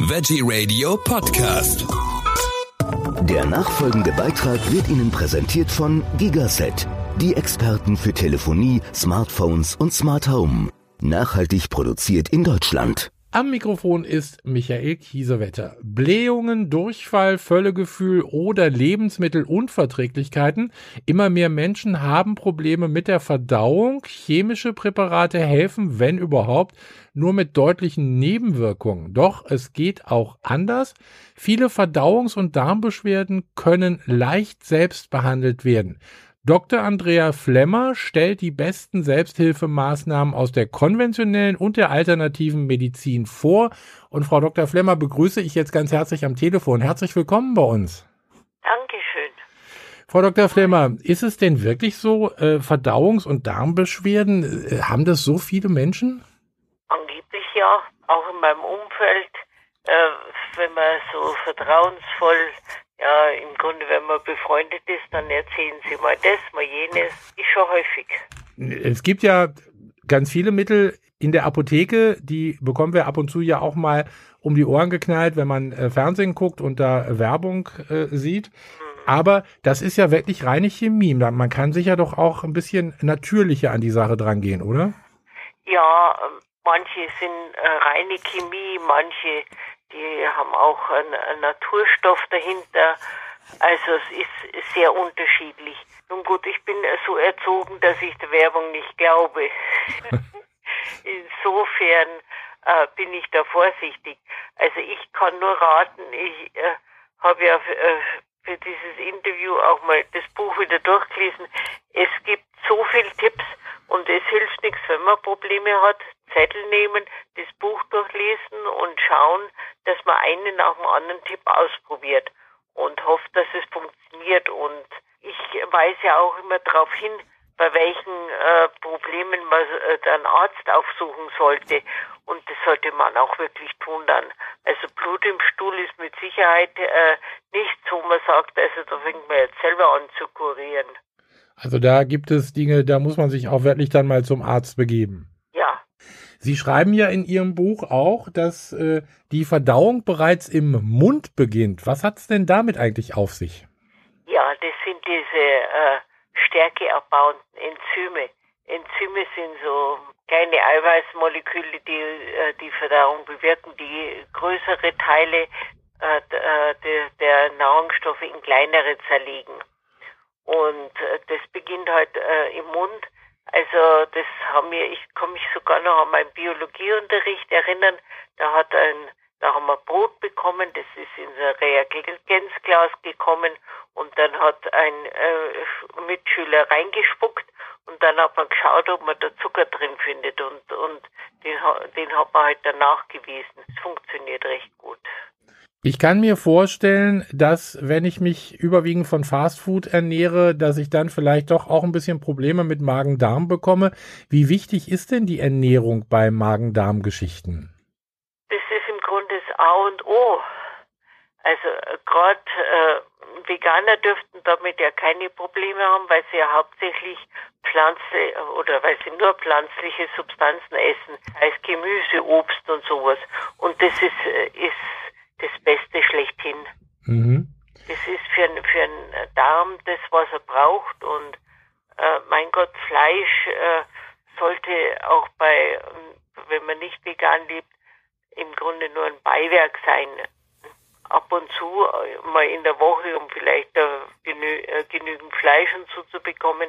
Veggie Radio Podcast. Der nachfolgende Beitrag wird Ihnen präsentiert von Gigaset, die Experten für Telefonie, Smartphones und Smart Home. Nachhaltig produziert in Deutschland. Am Mikrofon ist Michael Kiesewetter. Blähungen, Durchfall, Völlegefühl oder Lebensmittelunverträglichkeiten. Immer mehr Menschen haben Probleme mit der Verdauung. Chemische Präparate helfen, wenn überhaupt, nur mit deutlichen Nebenwirkungen. Doch es geht auch anders. Viele Verdauungs- und Darmbeschwerden können leicht selbst behandelt werden. Dr. Andrea Flemmer stellt die besten Selbsthilfemaßnahmen aus der konventionellen und der alternativen Medizin vor. Und Frau Dr. Flemmer begrüße ich jetzt ganz herzlich am Telefon. Herzlich willkommen bei uns. Dankeschön. Frau Dr. Flemmer, ist es denn wirklich so, äh, Verdauungs- und Darmbeschwerden, äh, haben das so viele Menschen? Angeblich ja, auch in meinem Umfeld, äh, wenn man so vertrauensvoll ja, im Grunde, wenn man befreundet ist, dann erzählen sie mal das, mal jenes. Ist schon häufig. Es gibt ja ganz viele Mittel in der Apotheke, die bekommen wir ab und zu ja auch mal um die Ohren geknallt, wenn man äh, Fernsehen guckt und da Werbung äh, sieht. Aber das ist ja wirklich reine Chemie. Man kann sich ja doch auch ein bisschen natürlicher an die Sache drangehen, oder? Ja, ähm, manche sind äh, reine Chemie, manche die haben auch einen, Naturstoff dahinter. Also es ist sehr unterschiedlich. Nun gut, ich bin so erzogen, dass ich der Werbung nicht glaube. Insofern äh, bin ich da vorsichtig. Also ich kann nur raten, ich äh, habe ja äh, für dieses Interview auch mal das Buch wieder durchgelesen. Es gibt so viele Tipps und es hilft nichts, wenn man Probleme hat. Zettel nehmen, das Buch durchlesen und schauen, dass man einen nach dem anderen Tipp ausprobiert und hofft, dass es funktioniert. Und ich weise ja auch immer darauf hin, bei welchen äh, Problemen man äh, dann Arzt aufsuchen sollte. Und das sollte man auch wirklich tun dann. Also Blut im Stuhl ist mit Sicherheit äh, nichts, wo man sagt, also da fängt man jetzt selber an zu kurieren. Also da gibt es Dinge, da muss man sich auch wirklich dann mal zum Arzt begeben. Ja. Sie schreiben ja in Ihrem Buch auch, dass äh, die Verdauung bereits im Mund beginnt. Was hat es denn damit eigentlich auf sich? Ja, das sind diese äh, stärkeabbauenden Enzyme. Enzyme sind so kleine Eiweißmoleküle, die äh, die Verdauung bewirken, die größere Teile äh, der, der Nahrungsstoffe in kleinere zerlegen. Und äh, das beginnt halt äh, im Mund. Also das haben wir, ich kann mich sogar noch an meinen Biologieunterricht erinnern. Da hat ein, da haben wir Brot bekommen, das ist in so ein Reagenzglas gekommen und dann hat ein äh, Mitschüler reingespuckt und dann hat man geschaut, ob man da Zucker drin findet und, und den, den hat man halt dann nachgewiesen. Es funktioniert recht gut. Ich kann mir vorstellen, dass wenn ich mich überwiegend von Fastfood ernähre, dass ich dann vielleicht doch auch ein bisschen Probleme mit Magen-Darm bekomme. Wie wichtig ist denn die Ernährung bei Magen-Darm-Geschichten? Das ist im Grunde das A und O. Also gerade äh, Veganer dürften damit ja keine Probleme haben, weil sie ja hauptsächlich Pflanze oder weil sie nur pflanzliche Substanzen essen, heißt Gemüse, Obst und sowas. Und das ist, äh, ist das Beste schlechthin. Mhm. Das ist für, für einen Darm das, was er braucht. Und äh, mein Gott, Fleisch äh, sollte auch bei, wenn man nicht vegan lebt, im Grunde nur ein Beiwerk sein. Ab und zu, äh, mal in der Woche, um vielleicht genü äh, genügend Fleisch und so zu bekommen.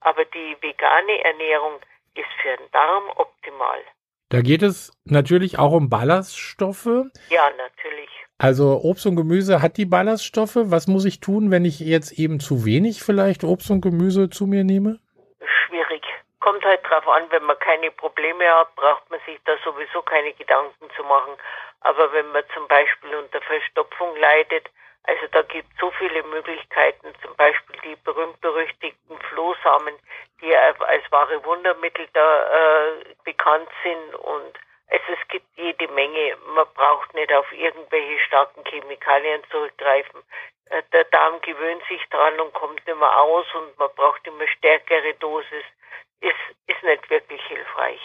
Aber die vegane Ernährung ist für den Darm optimal. Da geht es natürlich auch um Ballaststoffe. Ja, natürlich. Also Obst und Gemüse hat die Ballaststoffe. Was muss ich tun, wenn ich jetzt eben zu wenig vielleicht Obst und Gemüse zu mir nehme? Schwierig. Kommt halt drauf an, wenn man keine Probleme hat, braucht man sich da sowieso keine Gedanken zu machen. Aber wenn man zum Beispiel unter Verstopfung leidet, also da gibt es so viele Möglichkeiten, zum Beispiel die berühmt-berüchtigten Flohsamen, die als wahre Wundermittel da äh, bekannt sind und also es gibt jede Menge. Man braucht nicht auf irgendwelche starken Chemikalien zurückgreifen. Äh, der Darm gewöhnt sich dran und kommt immer aus und man braucht immer stärkere Dosis. Ist, ist nicht wirklich hilfreich.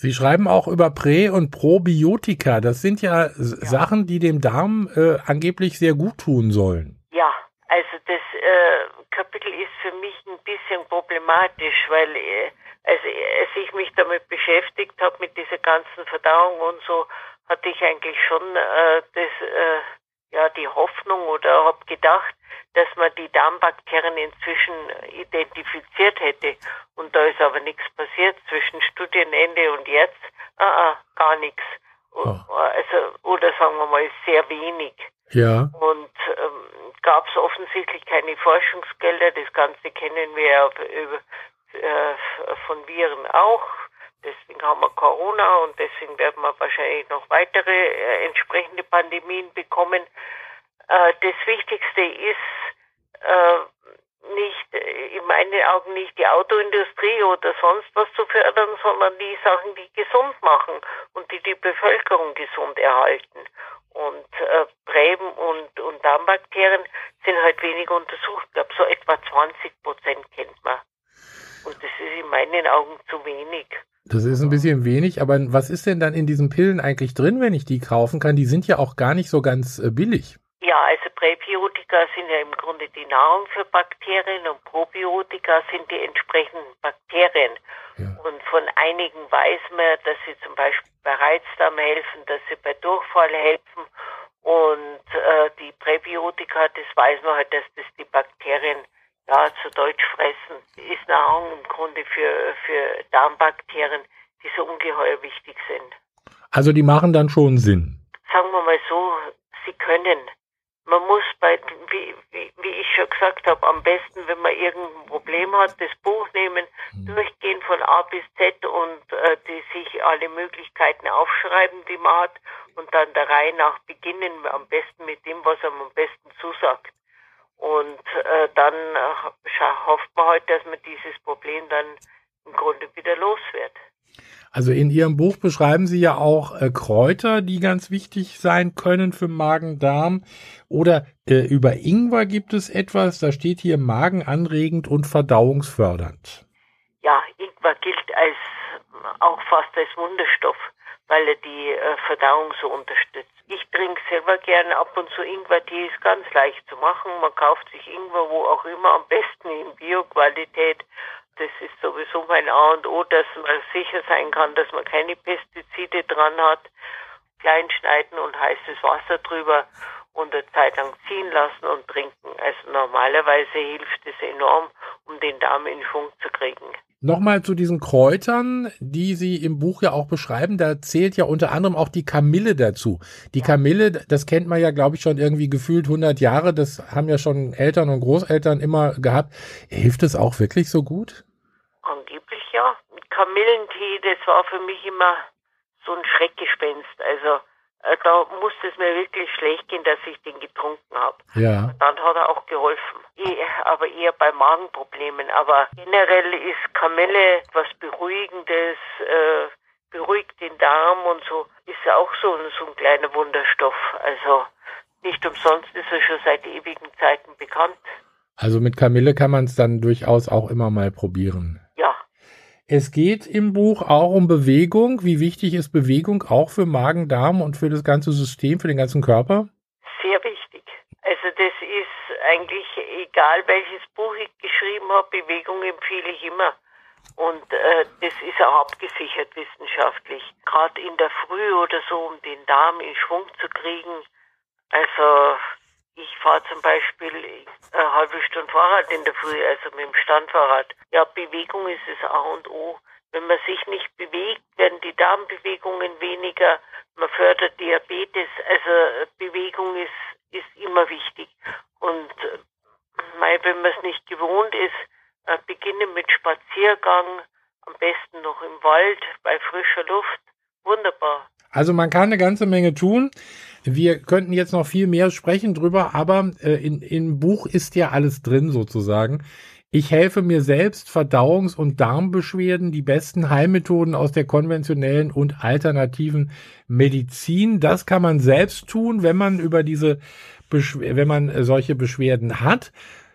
Sie schreiben auch über Prä- und Probiotika. Das sind ja, ja. Sachen, die dem Darm äh, angeblich sehr gut tun sollen. Ja, also das äh, Kapitel ist für mich ein bisschen problematisch, weil äh, also, als ich mich damit beschäftigt habe, mit dieser ganzen Verdauung und so, hatte ich eigentlich schon äh, das, äh, ja, die Hoffnung oder habe gedacht, dass man die Darmbakterien inzwischen identifiziert hätte. Und da ist aber nichts passiert zwischen Studienende und jetzt. Ah, ah gar nichts. Oh. Also, oder sagen wir mal, sehr wenig. Ja. Und ähm, gab es offensichtlich keine Forschungsgelder. Das Ganze kennen wir ja über, äh, von Viren auch. Deswegen haben wir Corona und deswegen werden wir wahrscheinlich noch weitere äh, entsprechende Pandemien bekommen. Äh, das Wichtigste ist äh, nicht, äh, in meinen Augen nicht die Autoindustrie oder sonst was zu fördern, sondern die Sachen, die gesund machen und die die Bevölkerung gesund erhalten. Und äh, Gräben und, und Darmbakterien sind halt wenig untersucht. Ich glaube, so etwa 20 Prozent kennt man. Und das ist in meinen Augen zu wenig. Das ist ein bisschen wenig, aber was ist denn dann in diesen Pillen eigentlich drin, wenn ich die kaufen kann? Die sind ja auch gar nicht so ganz äh, billig. Ja, also Präbiotika sind ja im Grunde die Nahrung für Bakterien und Probiotika sind die entsprechenden Bakterien. Ja. Und von einigen weiß man, dass sie zum Beispiel bei Reizdarm helfen, dass sie bei Durchfall helfen. Und äh, die Präbiotika, das weiß man halt, dass das die Bakterien ja, zu Deutsch fressen, ist Nahrung im Grunde für, für Darmbakterien, die so ungeheuer wichtig sind. Also die machen dann schon Sinn. Sagen wir mal so, sie können. Man muss bei, wie, wie, wie ich schon gesagt habe, am besten, wenn man irgendein Problem hat, das Buch nehmen, mhm. durchgehen von A bis Z und äh, die, sich alle Möglichkeiten aufschreiben, die man hat und dann der Reihe nach beginnen, am besten mit dem, was einem am besten zusagt. Und äh, dann äh, hofft man halt, dass man dieses Problem dann im Grunde wieder los wird. Also in Ihrem Buch beschreiben Sie ja auch äh, Kräuter, die ganz wichtig sein können für Magen-Darm. Oder äh, über Ingwer gibt es etwas, da steht hier magenanregend und verdauungsfördernd. Ja, Ingwer gilt als auch fast als Wunderstoff weil er die äh, Verdauung so unterstützt. Ich trinke selber gerne ab und zu Ingwer-Tee, ist ganz leicht zu machen. Man kauft sich Ingwer wo auch immer, am besten in Bio-Qualität. Das ist sowieso mein A und O, dass man sicher sein kann, dass man keine Pestizide dran hat. Klein schneiden und heißes Wasser drüber und eine Zeit lang ziehen lassen und trinken. Also normalerweise hilft es enorm, um den Darm in Schwung zu kriegen. Nochmal zu diesen Kräutern, die Sie im Buch ja auch beschreiben. Da zählt ja unter anderem auch die Kamille dazu. Die Kamille, das kennt man ja, glaube ich, schon irgendwie gefühlt 100 Jahre. Das haben ja schon Eltern und Großeltern immer gehabt. Hilft es auch wirklich so gut? Angeblich ja. Kamillentee, das war für mich immer so ein Schreckgespenst. Also da musste es mir wirklich schlecht gehen, dass ich den getrunken habe. Ja. Dann hat er auch geholfen. aber eher bei Magenproblemen. Aber generell ist Kamille etwas Beruhigendes, äh, beruhigt den Darm und so. Ist ja auch so, so ein kleiner Wunderstoff. Also nicht umsonst ist er schon seit ewigen Zeiten bekannt. Also mit Kamille kann man es dann durchaus auch immer mal probieren. Es geht im Buch auch um Bewegung. Wie wichtig ist Bewegung auch für Magen, Darm und für das ganze System, für den ganzen Körper? Sehr wichtig. Also das ist eigentlich egal, welches Buch ich geschrieben habe, Bewegung empfehle ich immer. Und äh, das ist auch abgesichert wissenschaftlich. Gerade in der Früh oder so, um den Darm in Schwung zu kriegen. Also ich fahre zum Beispiel eine halbe Stunde Fahrrad in der Früh, also mit dem Standfahrrad. Ja, Bewegung ist das A und O. Wenn man sich nicht bewegt, werden die Darmbewegungen weniger. Man fördert Diabetes. Also Bewegung ist, ist immer wichtig. Und äh, wenn man es nicht gewohnt ist, äh, beginne mit Spaziergang, am besten noch im Wald, bei frischer Luft. Wunderbar. Also man kann eine ganze Menge tun. Wir könnten jetzt noch viel mehr sprechen drüber, aber äh, in, im Buch ist ja alles drin sozusagen. Ich helfe mir selbst, Verdauungs- und Darmbeschwerden, die besten Heilmethoden aus der konventionellen und alternativen Medizin. Das kann man selbst tun, wenn man über diese, Beschw wenn man äh, solche Beschwerden hat.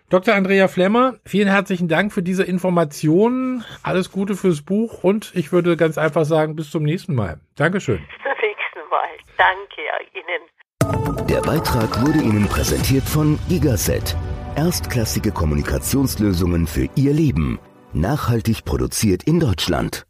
Dr. Andrea Flemmer, vielen herzlichen Dank für diese Informationen. Alles Gute fürs Buch und ich würde ganz einfach sagen, bis zum nächsten Mal. Dankeschön. Bis zum nächsten Mal. Danke Ihnen. Der Beitrag wurde Ihnen präsentiert von Gigaset. Erstklassige Kommunikationslösungen für Ihr Leben. Nachhaltig produziert in Deutschland.